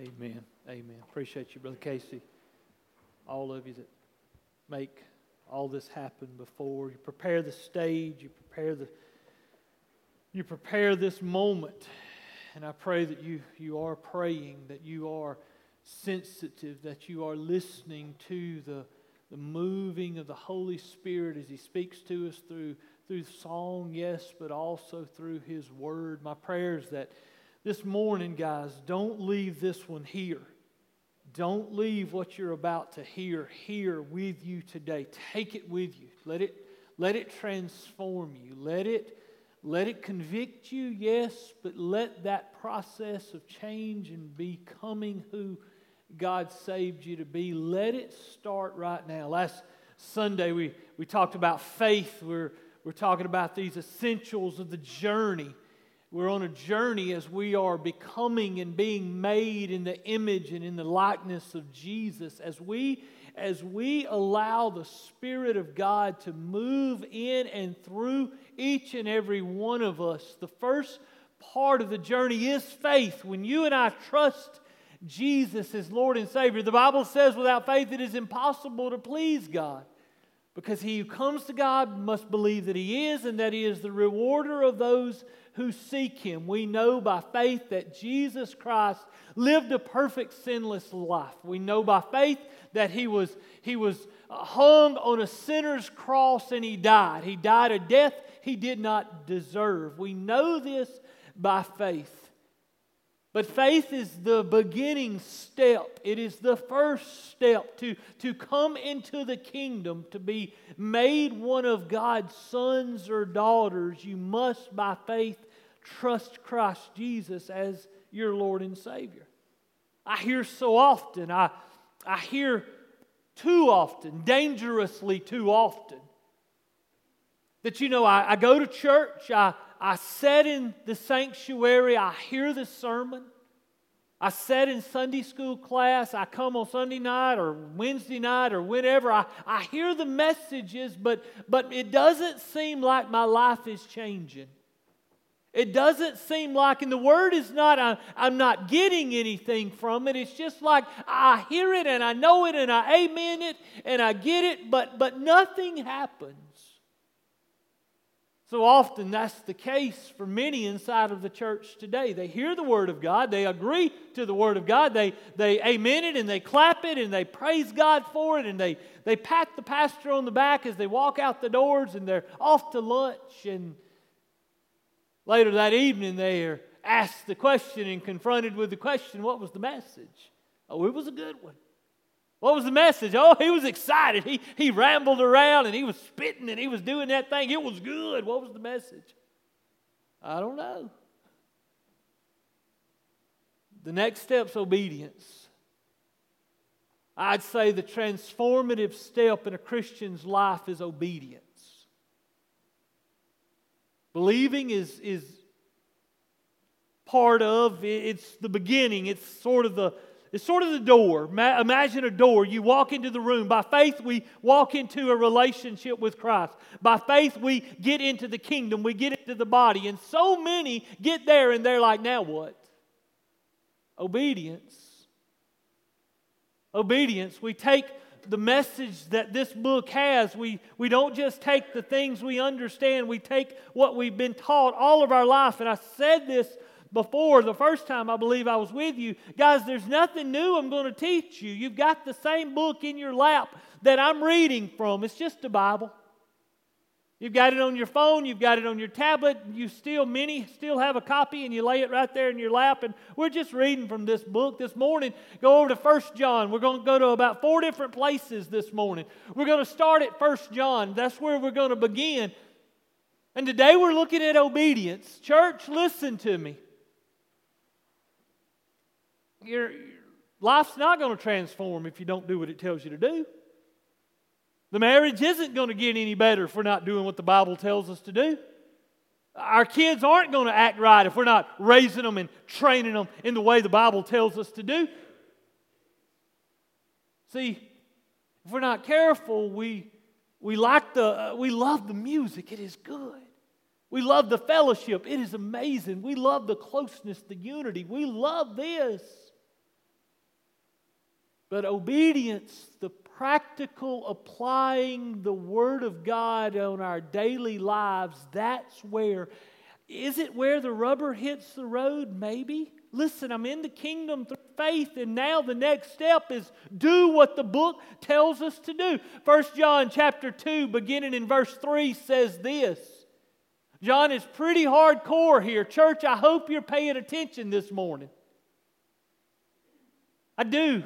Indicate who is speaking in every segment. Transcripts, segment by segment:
Speaker 1: Amen. Amen. Appreciate you, Brother Casey. All of you that make all this happen before. You prepare the stage, you prepare the you prepare this moment. And I pray that you, you are praying, that you are sensitive, that you are listening to the, the moving of the Holy Spirit as He speaks to us through, through song, yes, but also through His Word. My prayer is that this morning, guys, don't leave this one here. Don't leave what you're about to hear here with you today. Take it with you. Let it, let it transform you. Let it, let it convict you, yes, but let that process of change and becoming who God saved you to be, let it start right now. Last Sunday, we, we talked about faith. We're, we're talking about these essentials of the journey. We're on a journey as we are becoming and being made in the image and in the likeness of Jesus. As we, as we allow the Spirit of God to move in and through each and every one of us, the first part of the journey is faith. When you and I trust Jesus as Lord and Savior, the Bible says without faith it is impossible to please God. Because he who comes to God must believe that he is and that he is the rewarder of those who seek him. We know by faith that Jesus Christ lived a perfect sinless life. We know by faith that he was, he was hung on a sinner's cross and he died. He died a death he did not deserve. We know this by faith. But faith is the beginning step. It is the first step to, to come into the kingdom, to be made one of God's sons or daughters. You must, by faith, trust Christ Jesus as your Lord and Savior. I hear so often, I, I hear too often, dangerously too often, that you know, I, I go to church, I, I sat in the sanctuary, I hear the sermon. I sat in Sunday school class, I come on Sunday night or Wednesday night or whenever. I, I hear the messages, but, but it doesn't seem like my life is changing. It doesn't seem like, and the word is not, I, I'm not getting anything from it. It's just like I hear it and I know it and I amen it and I get it, but, but nothing happens. So often that's the case for many inside of the church today. They hear the Word of God, they agree to the Word of God, they, they amen it and they clap it and they praise God for it and they, they pat the pastor on the back as they walk out the doors and they're off to lunch. And later that evening, they are asked the question and confronted with the question what was the message? Oh, it was a good one. What was the message? Oh, he was excited. He, he rambled around and he was spitting and he was doing that thing. It was good. What was the message? I don't know. The next step's obedience. I'd say the transformative step in a Christian's life is obedience. Believing is, is part of, it's the beginning, it's sort of the, it's sort of the door. Imagine a door. You walk into the room. By faith, we walk into a relationship with Christ. By faith, we get into the kingdom. We get into the body. And so many get there and they're like, now what? Obedience. Obedience. We take the message that this book has. We, we don't just take the things we understand, we take what we've been taught all of our life. And I said this before the first time I believe I was with you. Guys, there's nothing new I'm going to teach you. You've got the same book in your lap that I'm reading from. It's just a Bible. You've got it on your phone, you've got it on your tablet, you still many still have a copy and you lay it right there in your lap and we're just reading from this book this morning. Go over to First John. We're going to go to about four different places this morning. We're going to start at First John. That's where we're going to begin. And today we're looking at obedience. Church, listen to me your life's not going to transform if you don't do what it tells you to do. The marriage isn't going to get any better if we're not doing what the Bible tells us to do. Our kids aren't going to act right if we're not raising them and training them in the way the Bible tells us to do. See, if we're not careful, we, we like the, uh, we love the music. It is good. We love the fellowship. It is amazing. We love the closeness, the unity. We love this. But obedience, the practical applying the Word of God on our daily lives, that's where. Is it where the rubber hits the road? Maybe. Listen, I'm in the kingdom through faith, and now the next step is do what the book tells us to do. First John chapter 2, beginning in verse 3, says this. John is pretty hardcore here. Church, I hope you're paying attention this morning. I do.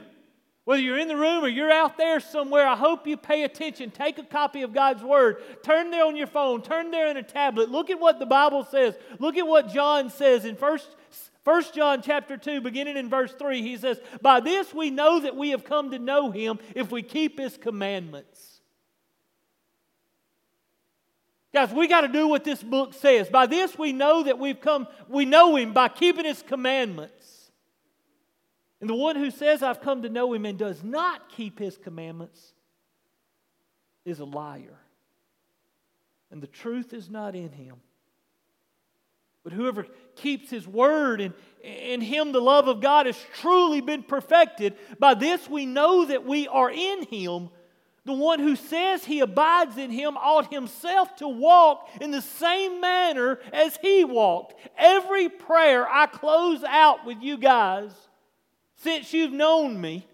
Speaker 1: Whether you're in the room or you're out there somewhere, I hope you pay attention. Take a copy of God's Word. Turn there on your phone. Turn there in a tablet. Look at what the Bible says. Look at what John says in First 1 John chapter 2, beginning in verse 3, he says, By this we know that we have come to know him if we keep his commandments. Guys, we got to do what this book says. By this we know that we've come, we know him by keeping his commandments. And the one who says, I've come to know him and does not keep his commandments is a liar. And the truth is not in him. But whoever keeps his word and in him the love of God has truly been perfected. By this we know that we are in him. The one who says he abides in him ought himself to walk in the same manner as he walked. Every prayer I close out with you guys, since you've known me,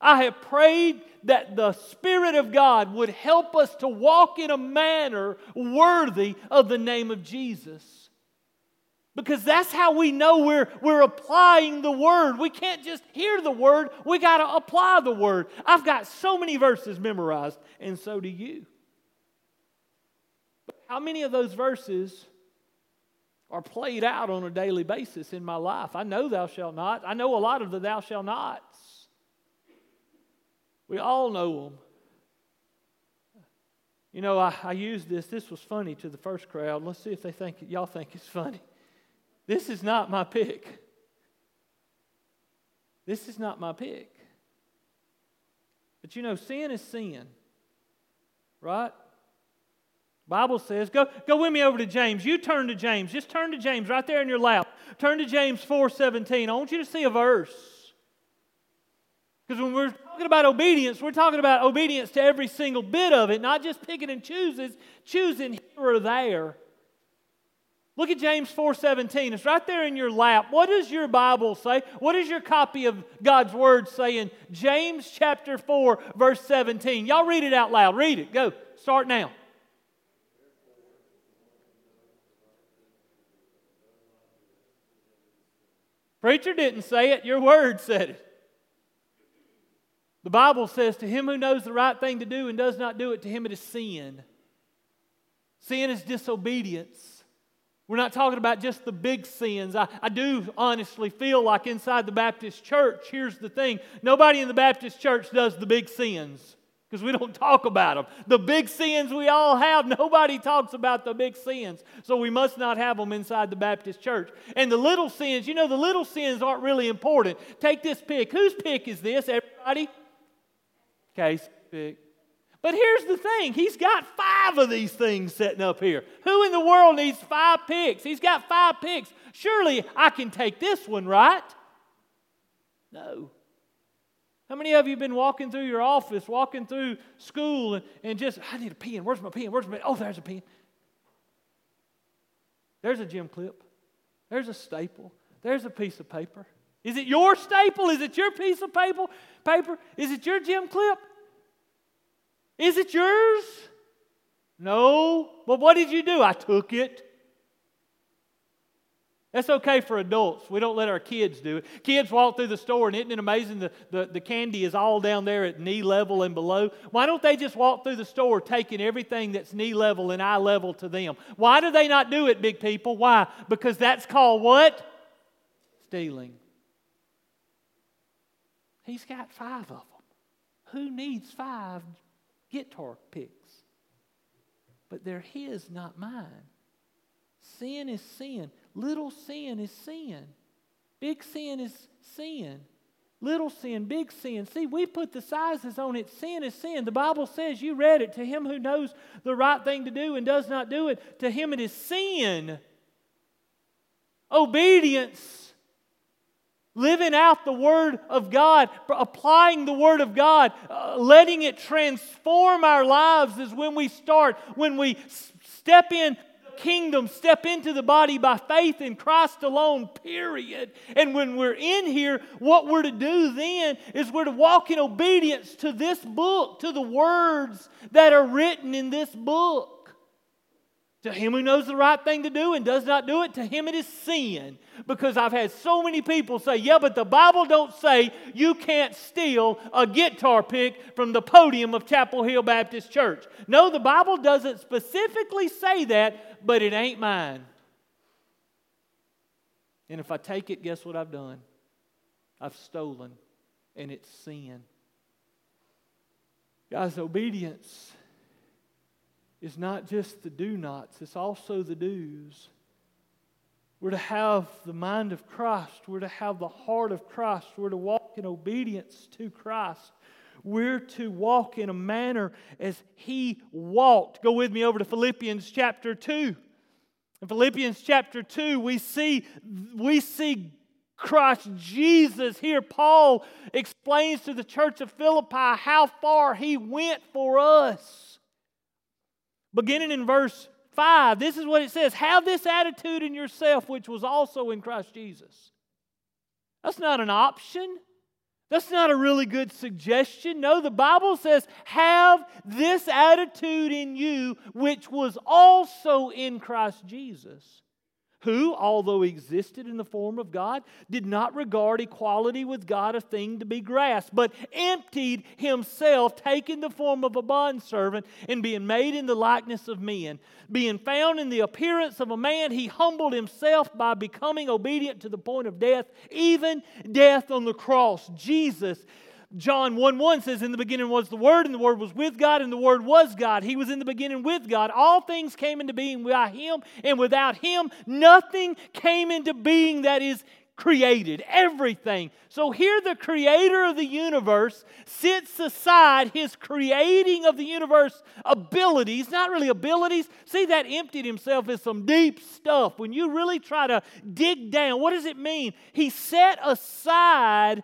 Speaker 1: I have prayed that the Spirit of God would help us to walk in a manner worthy of the name of Jesus. Because that's how we know we're, we're applying the word. We can't just hear the word, we got to apply the word. I've got so many verses memorized, and so do you. But how many of those verses are played out on a daily basis in my life? I know thou shalt not. I know a lot of the thou shalt nots. We all know them. You know, I, I used this. This was funny to the first crowd. Let's see if they think y'all think it's funny. This is not my pick. This is not my pick. But you know, sin is sin. Right? Bible says, go, go with me over to James. You turn to James. Just turn to James right there in your lap. Turn to James 4:17. I want you to see a verse. Because when we're talking about obedience, we're talking about obedience to every single bit of it, not just picking and choosing, choosing here or there. Look at James 4:17. It's right there in your lap. What does your Bible say? What does your copy of God's word say in James chapter 4 verse 17? Y'all read it out loud. Read it. Go. Start now. Preacher didn't say it, your word said it. The Bible says, To him who knows the right thing to do and does not do it, to him it is sin. Sin is disobedience. We're not talking about just the big sins. I, I do honestly feel like inside the Baptist church, here's the thing nobody in the Baptist church does the big sins because we don't talk about them. The big sins we all have, nobody talks about the big sins. So we must not have them inside the Baptist church. And the little sins, you know, the little sins aren't really important. Take this pick. Whose pick is this? Everybody? Case pick. But here's the thing He's got five of these things sitting up here. Who in the world needs five picks? He's got five picks. Surely I can take this one, right? No. How many of you have been walking through your office, walking through school, and, and just, I need a pen. Where's my pen? Where's my pen? Oh, there's a pen. There's a gem clip. There's a staple. There's a piece of paper. Is it your staple? Is it your piece of paper? Paper? Is it your gem clip? Is it yours? No. Well, what did you do? I took it. That's okay for adults. We don't let our kids do it. Kids walk through the store, and isn't it amazing? The, the, the candy is all down there at knee level and below. Why don't they just walk through the store taking everything that's knee level and eye level to them? Why do they not do it, big people? Why? Because that's called what? Stealing. He's got five of them. Who needs five guitar picks. But they're his, not mine. Sin is sin. Little sin is sin. Big sin is sin. Little sin, big sin. See, we put the sizes on it. Sin is sin. The Bible says, you read it, to him who knows the right thing to do and does not do it, to him it is sin. Obedience living out the Word of God, applying the Word of God, uh, letting it transform our lives is when we start, when we step in kingdom, step into the body by faith in Christ alone, period. And when we're in here, what we're to do then is we're to walk in obedience to this book, to the words that are written in this book. To him who knows the right thing to do and does not do it, to him it is sin. Because I've had so many people say, yeah, but the Bible don't say you can't steal a guitar pick from the podium of Chapel Hill Baptist Church. No, the Bible doesn't specifically say that, but it ain't mine. And if I take it, guess what I've done? I've stolen, and it's sin. Guys, obedience is not just the do nots, it's also the do's. We're to have the mind of Christ. We're to have the heart of Christ. We're to walk in obedience to Christ. We're to walk in a manner as He walked. Go with me over to Philippians chapter 2. In Philippians chapter 2, we see, we see Christ Jesus here. Paul explains to the church of Philippi how far He went for us. Beginning in verse 5, this is what it says Have this attitude in yourself, which was also in Christ Jesus. That's not an option. That's not a really good suggestion. No, the Bible says, have this attitude in you, which was also in Christ Jesus who, although existed in the form of God, did not regard equality with God a thing to be grasped, but emptied himself, taking the form of a bondservant, and being made in the likeness of men. Being found in the appearance of a man, he humbled himself by becoming obedient to the point of death, even death on the cross. Jesus John 1 1 says, In the beginning was the Word, and the Word was with God, and the Word was God. He was in the beginning with God. All things came into being by Him, and without Him, nothing came into being that is created. Everything. So here, the Creator of the universe sits aside His creating of the universe abilities, not really abilities. See, that emptied Himself is some deep stuff. When you really try to dig down, what does it mean? He set aside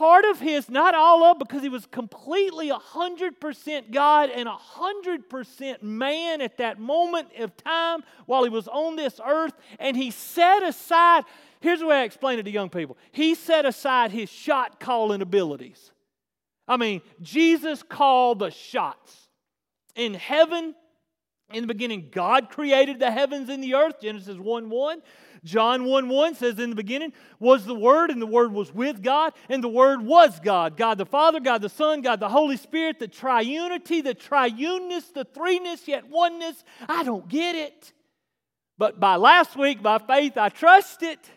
Speaker 1: part of his, not all of, because he was completely 100% God and 100% man at that moment of time while he was on this earth. And he set aside, here's the way I explain it to young people he set aside his shot calling abilities. I mean, Jesus called the shots. In heaven, in the beginning, God created the heavens and the earth, Genesis 1 1. John 1 1 says, In the beginning was the Word, and the Word was with God, and the Word was God. God the Father, God the Son, God the Holy Spirit, the triunity, the triuneness, the threeness, yet oneness. I don't get it. But by last week, by faith, I trust it.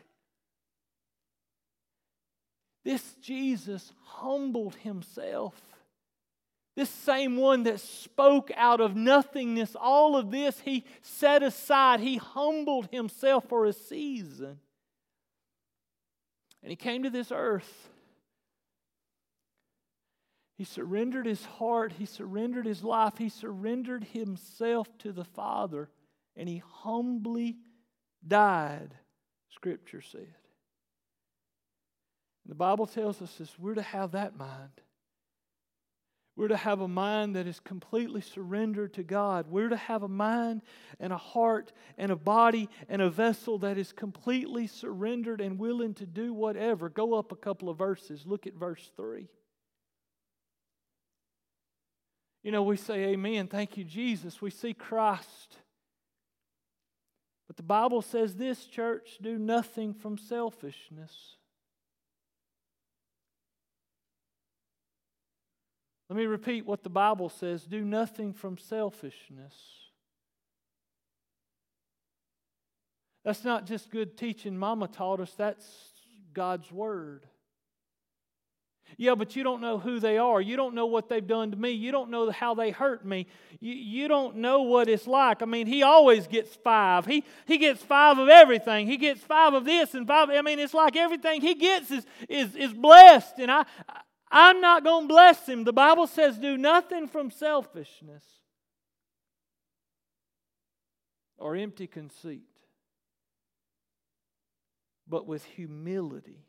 Speaker 1: This Jesus humbled himself this same one that spoke out of nothingness, all of this he set aside. He humbled himself for a season. And he came to this earth. He surrendered his heart, he surrendered his life, he surrendered himself to the Father, and he humbly died, Scripture said. The Bible tells us this we're to have that mind. We're to have a mind that is completely surrendered to God. We're to have a mind and a heart and a body and a vessel that is completely surrendered and willing to do whatever. Go up a couple of verses. Look at verse 3. You know, we say, Amen. Thank you, Jesus. We see Christ. But the Bible says this, church do nothing from selfishness. Let me repeat what the Bible says do nothing from selfishness. That's not just good teaching Mama taught us, that's God's Word. Yeah, but you don't know who they are. You don't know what they've done to me. You don't know how they hurt me. You, you don't know what it's like. I mean, he always gets five. He, he gets five of everything. He gets five of this and five. I mean, it's like everything he gets is, is, is blessed. And I, I'm not going to bless him. The Bible says, do nothing from selfishness or empty conceit. but with humility.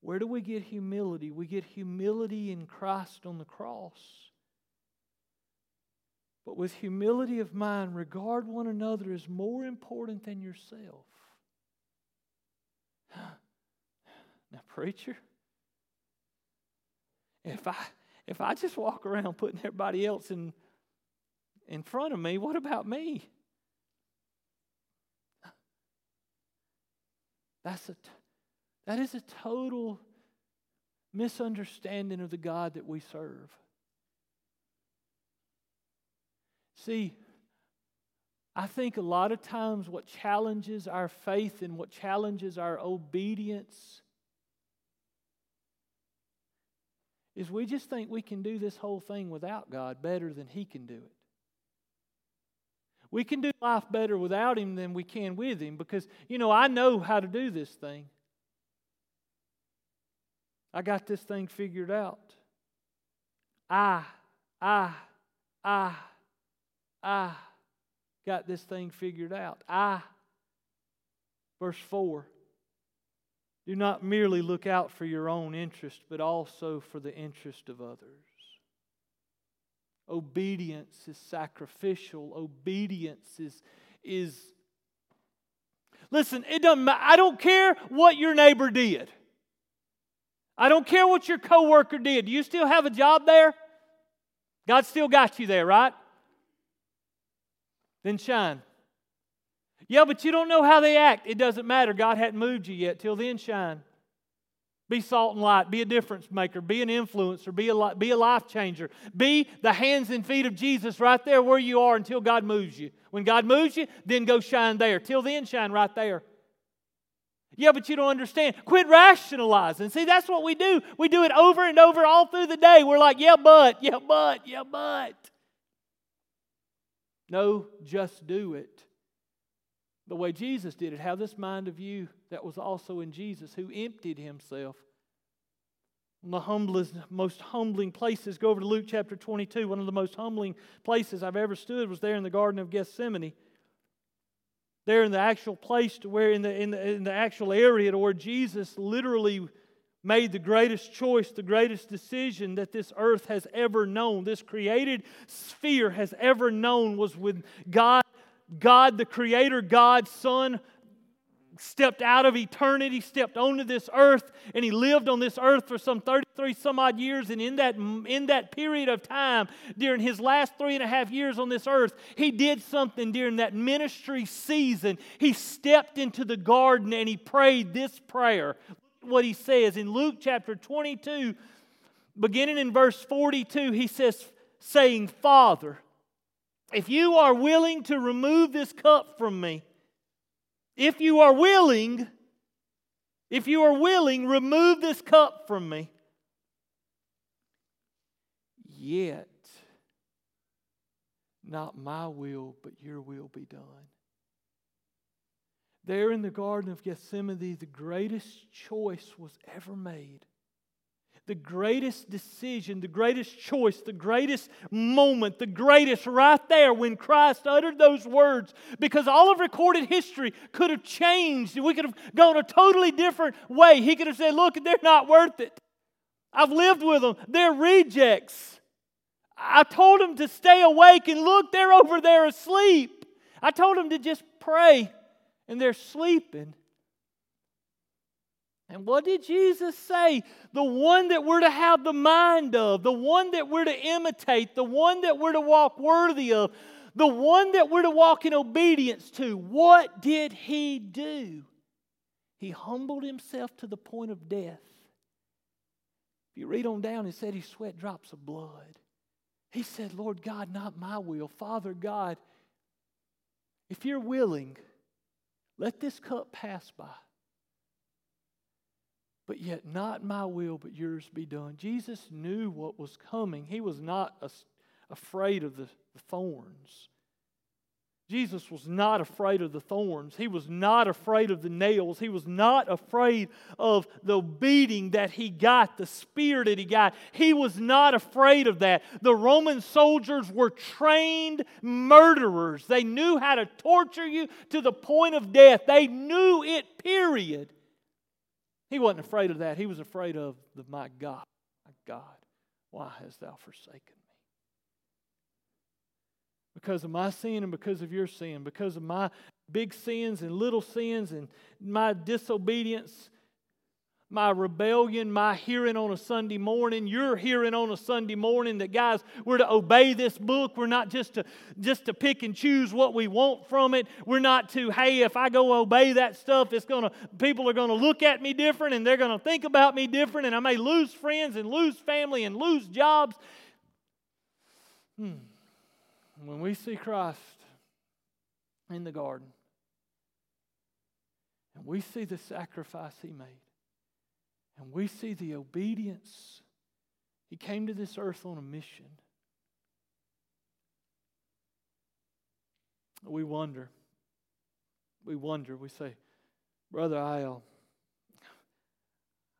Speaker 1: Where do we get humility? We get humility in Christ on the cross. But with humility of mind, regard one another as more important than yourself. Now, preacher, if I if I just walk around putting everybody else in in front of me, what about me? That's a that is a total misunderstanding of the God that we serve. See, I think a lot of times what challenges our faith and what challenges our obedience is we just think we can do this whole thing without God better than He can do it. We can do life better without Him than we can with Him because, you know, I know how to do this thing. I got this thing figured out. I, I, I, I got this thing figured out. I, verse 4, do not merely look out for your own interest, but also for the interest of others. Obedience is sacrificial. Obedience is, is listen, it doesn't matter. I don't care what your neighbor did. I don't care what your coworker did. Do you still have a job there? God still got you there, right? Then shine. Yeah, but you don't know how they act. It doesn't matter. God hadn't moved you yet. Till then, shine. Be salt and light. Be a difference maker. Be an influencer. Be a, be a life changer. Be the hands and feet of Jesus right there where you are until God moves you. When God moves you, then go shine there. Till then, shine right there. Yeah, but you don't understand. Quit rationalizing. See, that's what we do. We do it over and over all through the day. We're like, yeah, but, yeah, but, yeah, but. No, just do it the way Jesus did it. Have this mind of you that was also in Jesus, who emptied himself. Of the humblest, most humbling places, go over to Luke chapter 22. One of the most humbling places I've ever stood was there in the Garden of Gethsemane. There in the actual place to where, in the, in the, in the actual area to where Jesus literally made the greatest choice, the greatest decision that this earth has ever known, this created sphere has ever known, was when God God, the Creator, God, Son, stepped out of eternity, stepped onto this earth, and he lived on this earth for some 33 some odd years. And in that, in that period of time, during his last three and a half years on this earth, he did something during that ministry season. He stepped into the garden and he prayed this prayer. What he says in Luke chapter 22, beginning in verse 42, he says, saying, Father, if you are willing to remove this cup from me, if you are willing, if you are willing, remove this cup from me. Yet, not my will, but your will be done. There in the Garden of Gethsemane, the greatest choice was ever made the greatest decision, the greatest choice, the greatest moment, the greatest right there when Christ uttered those words. Because all of recorded history could have changed. We could have gone a totally different way. He could have said, Look, they're not worth it. I've lived with them, they're rejects. I told them to stay awake, and look, they're over there asleep. I told them to just pray, and they're sleeping. And what did Jesus say? The one that we're to have the mind of, the one that we're to imitate, the one that we're to walk worthy of, the one that we're to walk in obedience to. What did he do? He humbled himself to the point of death. If you read on down, it said he sweat drops of blood. He said, Lord God, not my will. Father God, if you're willing, let this cup pass by. But yet, not my will, but yours be done. Jesus knew what was coming. He was not afraid of the, the thorns. Jesus was not afraid of the thorns. He was not afraid of the nails. He was not afraid of the beating that he got, the spear that he got. He was not afraid of that. The Roman soldiers were trained murderers. They knew how to torture you to the point of death. They knew it, period. He wasn't afraid of that. He was afraid of the my God, my God, why hast thou forsaken me? because of my sin and because of your sin, because of my big sins and little sins and my disobedience, my rebellion, my hearing on a Sunday morning, your hearing on a Sunday morning that guys, we're to obey this book. We're not just to just to pick and choose what we want from it. We're not to, hey, if I go obey that stuff, it's gonna people are gonna look at me different and they're gonna think about me different, and I may lose friends and lose family and lose jobs. Hmm when we see Christ in the garden and we see the sacrifice he made and we see the obedience, he came to this earth on a mission. We wonder. We wonder. We say, Brother Isle,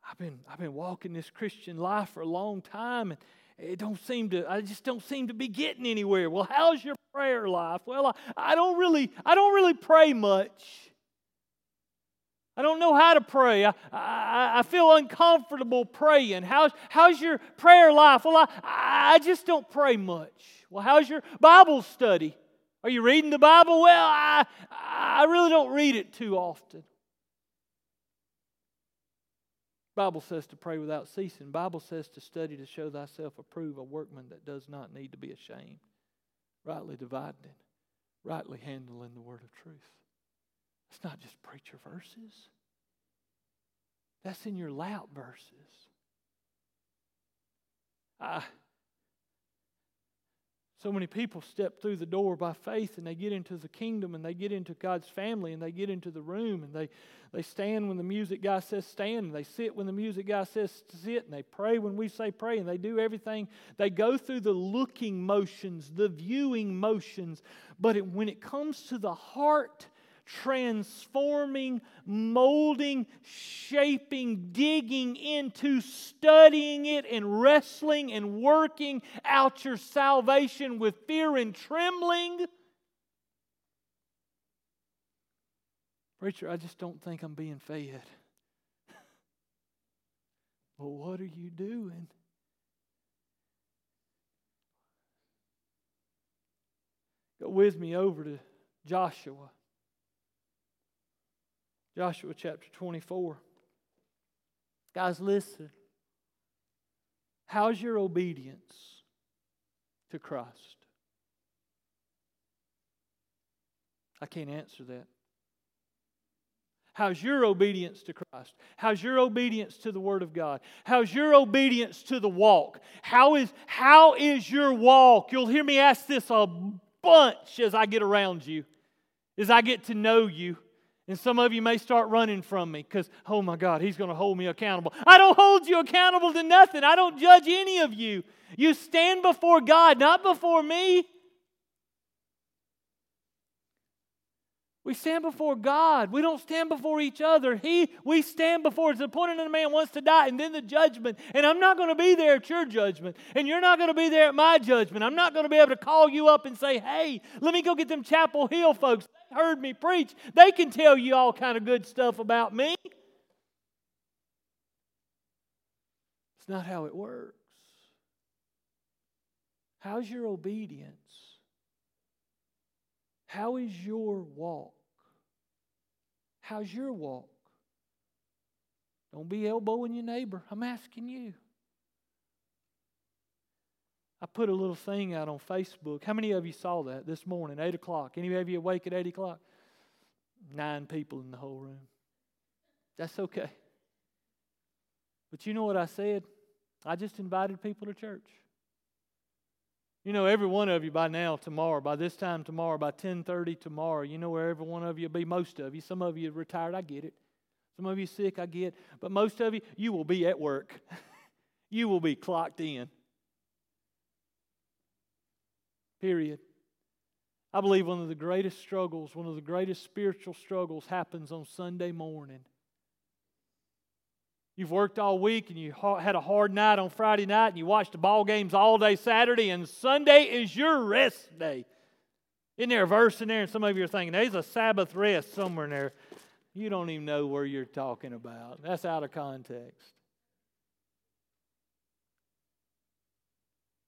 Speaker 1: I've been, I've been walking this Christian life for a long time, and, it don't seem to i just don't seem to be getting anywhere well how's your prayer life well i, I don't really i don't really pray much I don't know how to pray. I, I, I, feel uncomfortable praying. How's, how's your prayer life? Well, I, I just don't pray much. Well, how's your Bible study? Are you reading the Bible? Well, I, I really don't read it too often. Bible says to pray without ceasing. Bible says to study to show thyself approved, a workman that does not need to be ashamed, rightly dividing, rightly handling the word of truth. It's not just preacher verses. That's in your loud verses. I so many people step through the door by faith and they get into the kingdom and they get into God's family and they get into the room and they, they stand when the music guy says stand and they sit when the music guy says sit and they pray when we say pray and they do everything. They go through the looking motions, the viewing motions. But it, when it comes to the heart, transforming, molding, shaping, digging into, studying it, and wrestling and working out your salvation with fear and trembling. Preacher, I just don't think I'm being fed. well, what are you doing? Go with me over to Joshua. Joshua chapter 24. Guys, listen. How's your obedience to Christ? I can't answer that. How's your obedience to Christ? How's your obedience to the Word of God? How's your obedience to the walk? How is, how is your walk? You'll hear me ask this a bunch as I get around you, as I get to know you. And some of you may start running from me because, oh my God, he's going to hold me accountable. I don't hold you accountable to nothing. I don't judge any of you. You stand before God, not before me. We stand before God. We don't stand before each other. He, we stand before. It's point that a man wants to die, and then the judgment. And I'm not going to be there at your judgment, and you're not going to be there at my judgment. I'm not going to be able to call you up and say, "Hey, let me go get them Chapel Hill folks. They heard me preach. They can tell you all kind of good stuff about me." It's not how it works. How's your obedience? How is your walk? How's your walk? Don't be elbowing your neighbor. I'm asking you. I put a little thing out on Facebook. How many of you saw that this morning, 8 o'clock? Any of you awake at 8 o'clock? Nine people in the whole room. That's okay. But you know what I said? I just invited people to church. You know, every one of you by now, tomorrow, by this time tomorrow, by 1030 tomorrow, you know where every one of you will be, most of you. Some of you retired, I get it. Some of you sick, I get. But most of you, you will be at work. you will be clocked in. Period. I believe one of the greatest struggles, one of the greatest spiritual struggles happens on Sunday morning. You've worked all week and you had a hard night on Friday night and you watched the ball games all day Saturday and Sunday is your rest day. Isn't there a verse in there? And some of you are thinking, there's a Sabbath rest somewhere in there. You don't even know where you're talking about. That's out of context.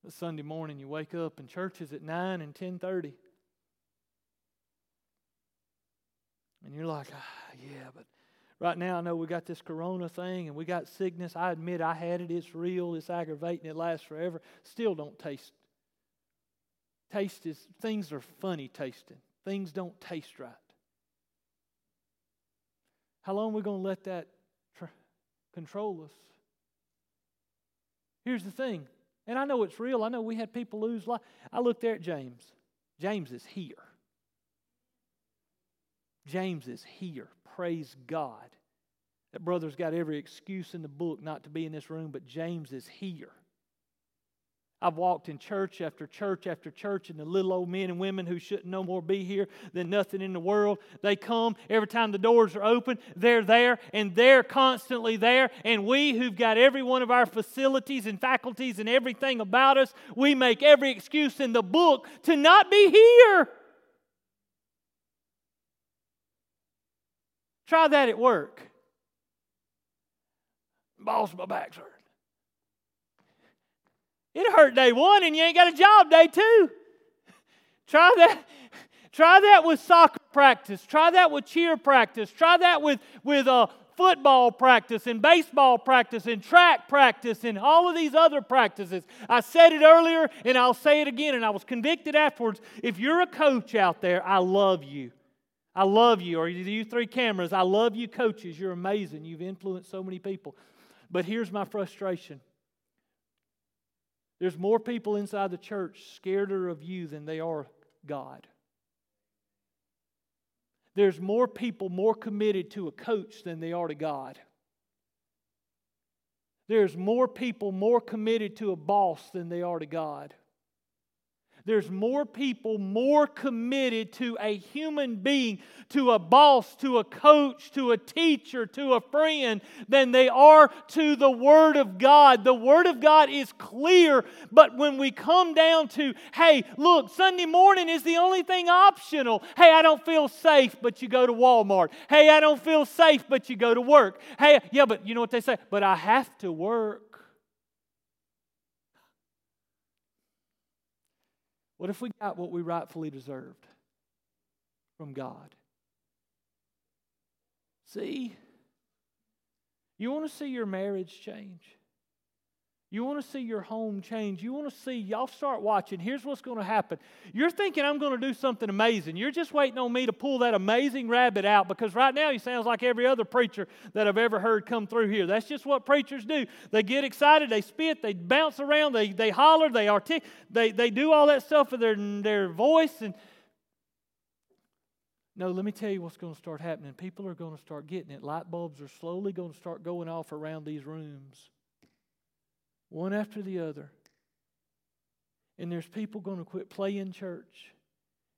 Speaker 1: But Sunday morning you wake up and church is at 9 and 10:30. And you're like, ah, yeah, but right now I know we got this corona thing and we got sickness. I admit I had it. It's real. It's aggravating. It lasts forever. Still don't taste. Taste is, things are funny tasting. Things don't taste right. How long are we going to let that tr- control us? Here's the thing, and I know it's real. I know we had people lose life. I looked there at James. James is here. James is here. Praise God. That brother's got every excuse in the book not to be in this room, but James is here. I've walked in church after church after church, and the little old men and women who shouldn't no more be here than nothing in the world, they come every time the doors are open, they're there, and they're constantly there. And we who've got every one of our facilities and faculties and everything about us, we make every excuse in the book to not be here. Try that at work. Boss, my back's hurt. It hurt day one and you ain't got a job day two. Try that. Try that with soccer practice. Try that with cheer practice. Try that with, with uh, football practice and baseball practice and track practice and all of these other practices. I said it earlier and I'll say it again, and I was convicted afterwards. If you're a coach out there, I love you. I love you. Or you three cameras, I love you, coaches. You're amazing. You've influenced so many people. But here's my frustration there's more people inside the church scareder of you than they are God. There's more people more committed to a coach than they are to God. There's more people more committed to a boss than they are to God. There's more people more committed to a human being, to a boss, to a coach, to a teacher, to a friend, than they are to the Word of God. The Word of God is clear, but when we come down to, hey, look, Sunday morning is the only thing optional. Hey, I don't feel safe, but you go to Walmart. Hey, I don't feel safe, but you go to work. Hey, yeah, but you know what they say? But I have to work. What if we got what we rightfully deserved from God? See? You want to see your marriage change? You want to see your home change. You want to see, y'all start watching. Here's what's going to happen. You're thinking I'm going to do something amazing. You're just waiting on me to pull that amazing rabbit out because right now he sounds like every other preacher that I've ever heard come through here. That's just what preachers do. They get excited, they spit, they bounce around, they, they holler, they articulate, they, they do all that stuff with their, their voice. And no, let me tell you what's going to start happening. People are going to start getting it. Light bulbs are slowly going to start going off around these rooms one after the other. And there's people going to quit playing church.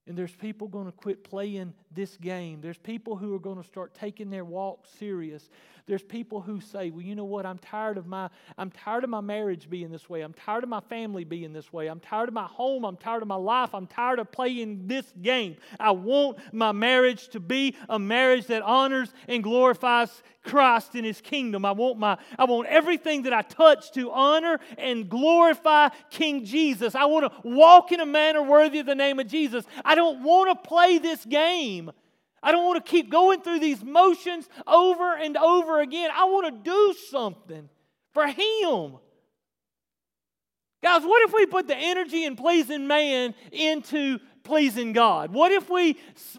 Speaker 1: And there's people going to quit playing this game. There's people who are going to start taking their walk serious. There's people who say, "Well, you know what? I'm tired of my I'm tired of my marriage being this way. I'm tired of my family being this way. I'm tired of my home. I'm tired of my life. I'm tired of playing this game. I want my marriage to be a marriage that honors and glorifies Christ in his kingdom. I want my I want everything that I touch to honor and glorify King Jesus. I want to walk in a manner worthy of the name of Jesus. Don't want to play this game. I don't want to keep going through these motions over and over again. I want to do something for Him. Guys, what if we put the energy in pleasing man into pleasing God? What if we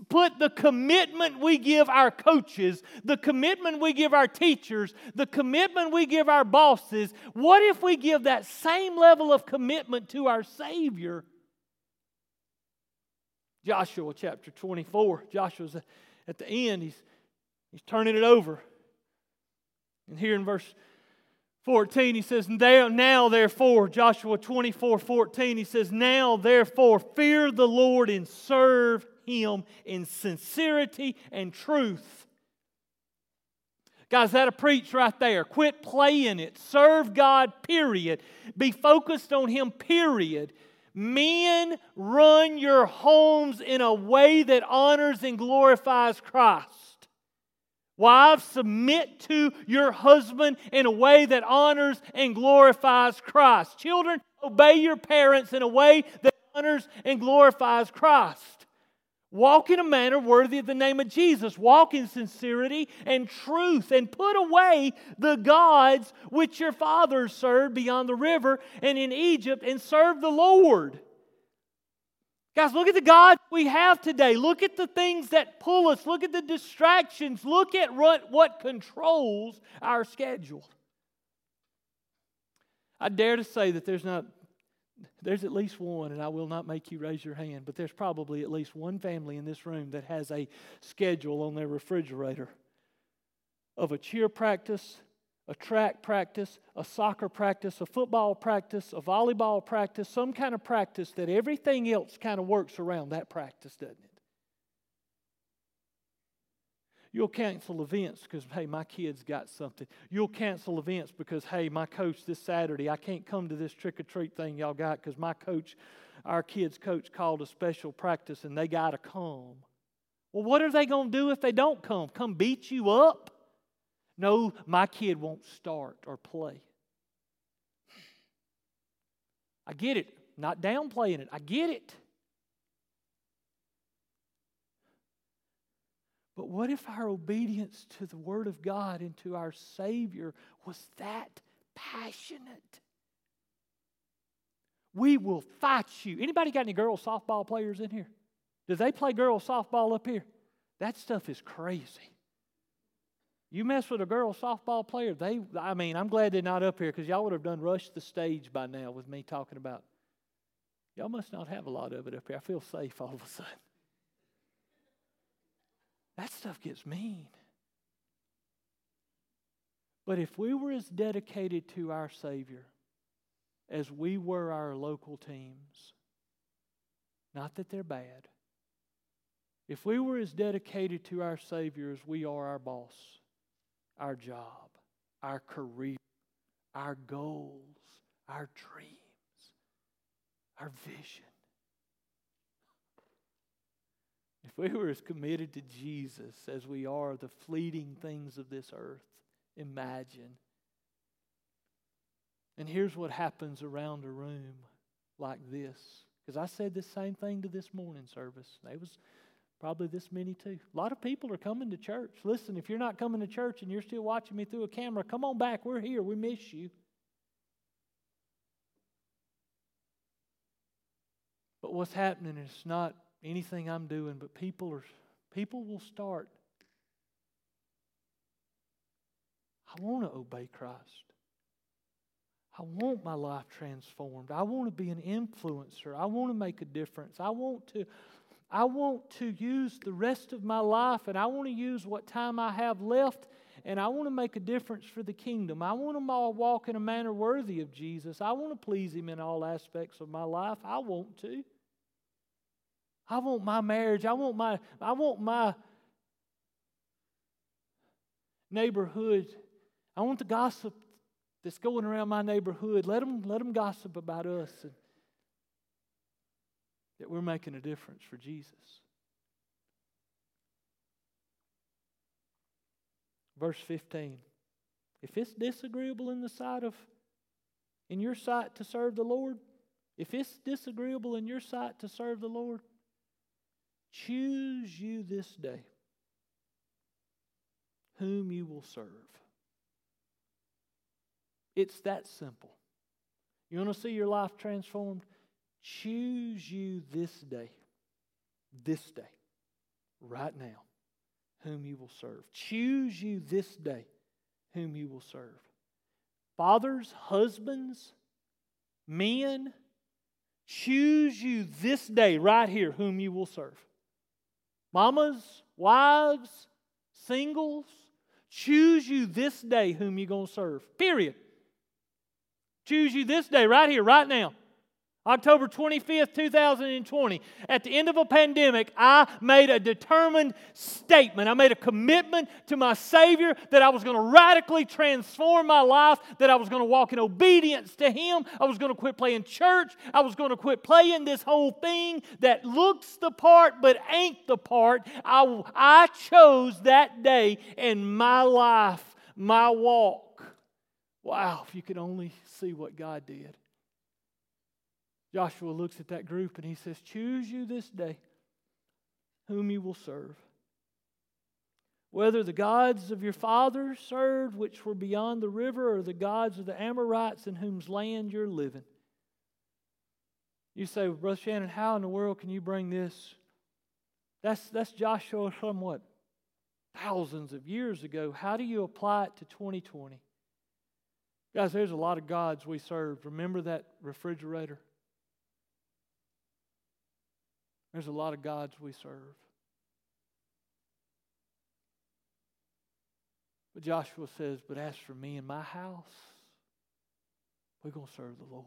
Speaker 1: put the commitment we give our coaches, the commitment we give our teachers, the commitment we give our bosses, what if we give that same level of commitment to our Savior? Joshua chapter 24. Joshua's at the end, he's, he's turning it over. And here in verse 14, he says, Now therefore, Joshua 24 14, he says, Now therefore, fear the Lord and serve him in sincerity and truth. Guys, that'll preach right there. Quit playing it. Serve God, period. Be focused on Him, period. Men, run your homes in a way that honors and glorifies Christ. Wives, submit to your husband in a way that honors and glorifies Christ. Children, obey your parents in a way that honors and glorifies Christ. Walk in a manner worthy of the name of Jesus. Walk in sincerity and truth and put away the gods which your fathers served beyond the river and in Egypt and serve the Lord. Guys, look at the God we have today. Look at the things that pull us. Look at the distractions. Look at what, what controls our schedule. I dare to say that there's not there's at least one, and I will not make you raise your hand, but there's probably at least one family in this room that has a schedule on their refrigerator of a cheer practice, a track practice, a soccer practice, a football practice, a volleyball practice, some kind of practice that everything else kind of works around that practice, doesn't it? You'll cancel events because, hey, my kid's got something. You'll cancel events because, hey, my coach this Saturday, I can't come to this trick or treat thing y'all got because my coach, our kid's coach, called a special practice and they got to come. Well, what are they going to do if they don't come? Come beat you up? No, my kid won't start or play. I get it. Not downplaying it. I get it. But what if our obedience to the Word of God and to our Savior was that passionate? We will fight you. Anybody got any girls softball players in here? Do they play girls softball up here? That stuff is crazy. You mess with a girl softball player, they I mean, I'm glad they're not up here because y'all would have done rushed the stage by now with me talking about. Y'all must not have a lot of it up here. I feel safe all of a sudden. That stuff gets mean. But if we were as dedicated to our Savior as we were our local teams, not that they're bad, if we were as dedicated to our Savior as we are our boss, our job, our career, our goals, our dreams, our vision. If we were as committed to Jesus as we are the fleeting things of this earth, imagine. And here's what happens around a room like this. Because I said the same thing to this morning service. They was Probably this many too. A lot of people are coming to church. Listen, if you're not coming to church and you're still watching me through a camera, come on back. We're here. We miss you. But what's happening is not anything I'm doing, but people are people will start. I want to obey Christ. I want my life transformed. I want to be an influencer. I want to make a difference. I want to I want to use the rest of my life and I want to use what time I have left and I want to make a difference for the kingdom. I want to walk in a manner worthy of Jesus. I want to please Him in all aspects of my life. I want to. I want my marriage. I want my, I want my neighborhood. I want the gossip that's going around my neighborhood. Let them, let them gossip about us. And that we're making a difference for Jesus. Verse 15. If it's disagreeable in the sight of in your sight to serve the Lord, if it's disagreeable in your sight to serve the Lord, choose you this day whom you will serve. It's that simple. You want to see your life transformed? Choose you this day, this day, right now, whom you will serve. Choose you this day whom you will serve. Fathers, husbands, men, choose you this day, right here, whom you will serve. Mamas, wives, singles, choose you this day whom you're going to serve. Period. Choose you this day, right here, right now. October 25th, 2020, at the end of a pandemic, I made a determined statement. I made a commitment to my Savior that I was going to radically transform my life, that I was going to walk in obedience to Him. I was going to quit playing church. I was going to quit playing this whole thing that looks the part but ain't the part. I, I chose that day in my life, my walk. Wow, if you could only see what God did. Joshua looks at that group and he says, Choose you this day whom you will serve. Whether the gods of your fathers served, which were beyond the river, or the gods of the Amorites in whose land you're living. You say, well, Brother Shannon, how in the world can you bring this? That's, that's Joshua from what? Thousands of years ago. How do you apply it to 2020? Guys, there's a lot of gods we serve. Remember that refrigerator? There's a lot of gods we serve. But Joshua says, But as for me and my house, we're going to serve the Lord.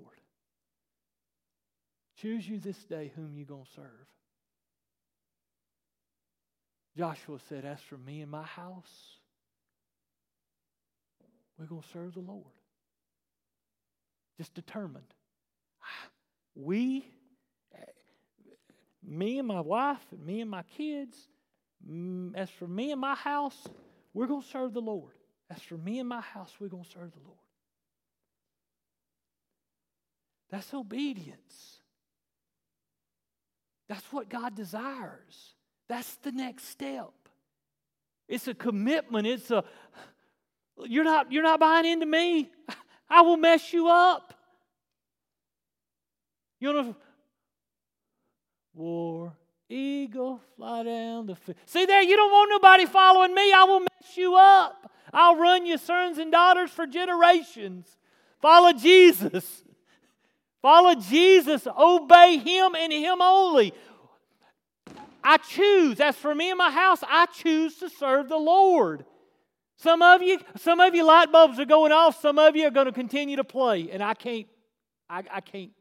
Speaker 1: Choose you this day whom you're going to serve. Joshua said, As for me and my house, we're going to serve the Lord. Just determined. We me and my wife and me and my kids, mm, as for me and my house, we're going to serve the Lord. As for me and my house, we're going to serve the Lord. That's obedience. That's what God desires. That's the next step. It's a commitment. It's a you're not you're not buying into me. I will mess you up. You know war eagle fly down the field. See there, you don't want nobody following me. I will mess you up. I'll run your sons and daughters for generations. Follow Jesus. Follow Jesus. Obey Him and Him only. I choose. As for me and my house, I choose to serve the Lord. Some of you, some of you light bulbs are going off. Some of you are going to continue to play, and I can't, I, I can't,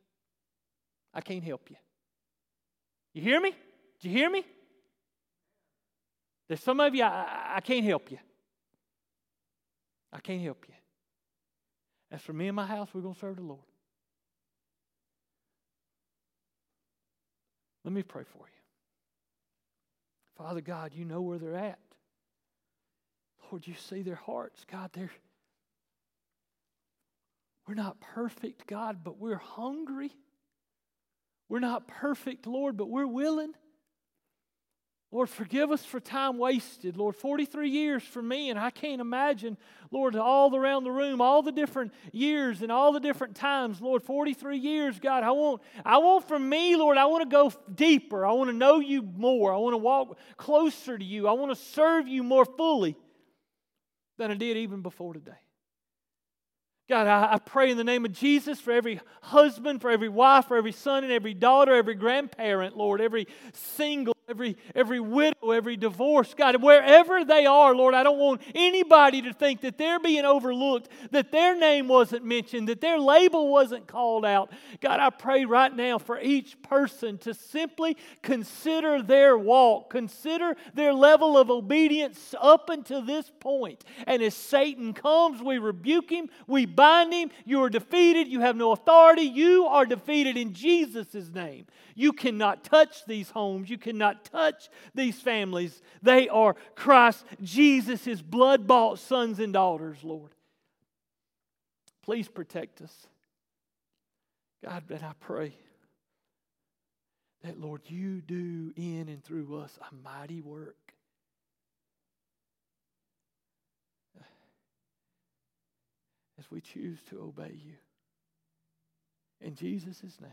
Speaker 1: I can't help you. You hear me? Do you hear me? There's some of you, I, I can't help you. I can't help you. As for me and my house, we're going to serve the Lord. Let me pray for you. Father God, you know where they're at. Lord, you see their hearts. God, they're, we're not perfect, God, but we're hungry. We're not perfect, Lord, but we're willing. Lord, forgive us for time wasted. Lord, 43 years for me, and I can't imagine, Lord, all around the room, all the different years and all the different times. Lord, 43 years, God, I want, I want from me, Lord, I want to go deeper. I want to know you more. I want to walk closer to you. I want to serve you more fully than I did even before today. God, I, I, pray in the name of Jesus for every husband, for every wife, for every son and every daughter, every grandparent, Lord, every single every, every widow, every divorce, God, wherever they are, Lord, I don't want anybody to think that they're being overlooked, that their name wasn't mentioned, that their label wasn't called out. God, I pray right now for each person to simply consider their walk, consider their level of obedience up until this point. And as Satan comes, we rebuke him, we bind him. You are defeated, you have no authority, you are defeated in Jesus' name. You cannot touch these homes. You cannot touch these families. They are Christ Jesus, blood bought sons and daughters, Lord. Please protect us. God, that I pray that, Lord, you do in and through us a mighty work. As we choose to obey you. In Jesus' name.